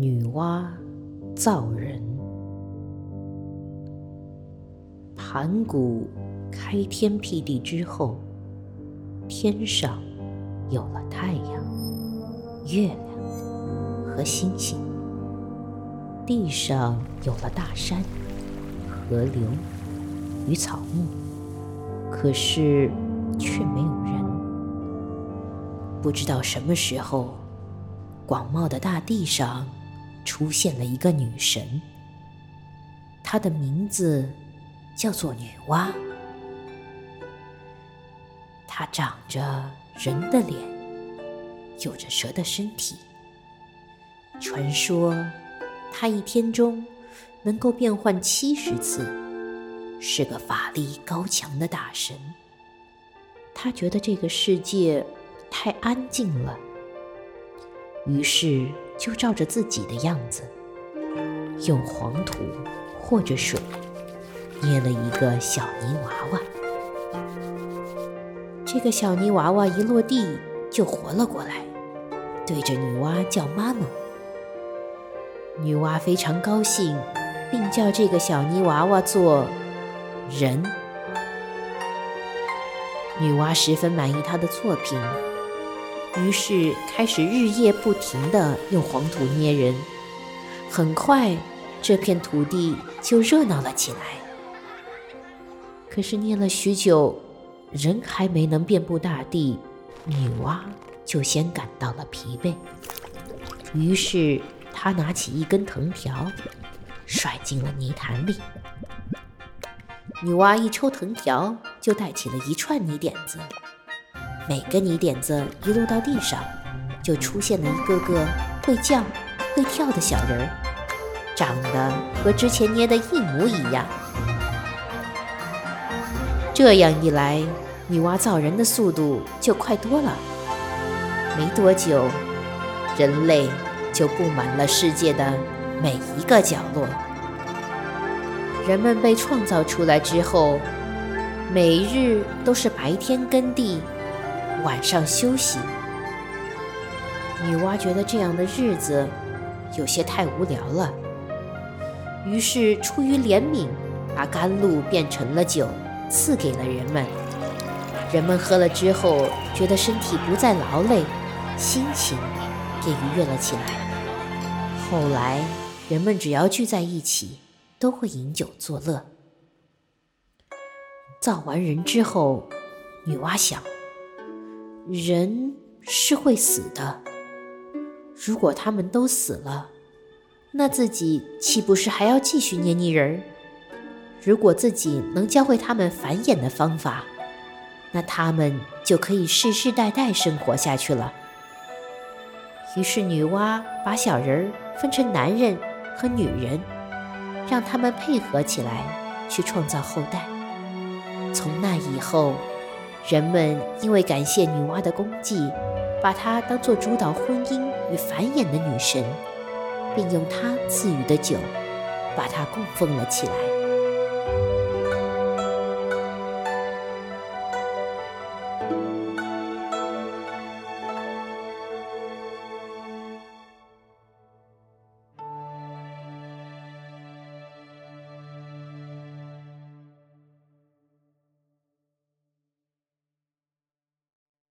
女娲造人。盘古开天辟地之后，天上有了太阳、月亮和星星，地上有了大山、河流与草木，可是却没有人。不知道什么时候，广袤的大地上出现了一个女神，她的名字叫做女娲。她长着人的脸，有着蛇的身体。传说她一天中能够变换七十次，是个法力高强的大神。她觉得这个世界。太安静了，于是就照着自己的样子，用黄土或者水捏了一个小泥娃娃。这个小泥娃娃一落地就活了过来，对着女娲叫妈妈。女娲非常高兴，并叫这个小泥娃娃做人。女娲十分满意她的作品。于是开始日夜不停地用黄土捏人，很快这片土地就热闹了起来。可是捏了许久，人还没能遍布大地，女娲就先感到了疲惫。于是她拿起一根藤条，甩进了泥潭里。女娲一抽藤条，就带起了一串泥点子。每个泥点子一落到地上，就出现了一个个会叫、会跳的小人儿，长得和之前捏的一模一样。这样一来，女娲造人的速度就快多了。没多久，人类就布满了世界的每一个角落。人们被创造出来之后，每日都是白天耕地。晚上休息，女娲觉得这样的日子有些太无聊了，于是出于怜悯，把甘露变成了酒，赐给了人们。人们喝了之后，觉得身体不再劳累，心情也愉悦了起来。后来，人们只要聚在一起，都会饮酒作乐。造完人之后，女娲想。人是会死的，如果他们都死了，那自己岂不是还要继续捏泥人？如果自己能教会他们繁衍的方法，那他们就可以世世代代生活下去了。于是，女娲把小人儿分成男人和女人，让他们配合起来去创造后代。从那以后。人们因为感谢女娲的功绩，把她当作主导婚姻与繁衍的女神，并用她赐予的酒把她供奉了起来。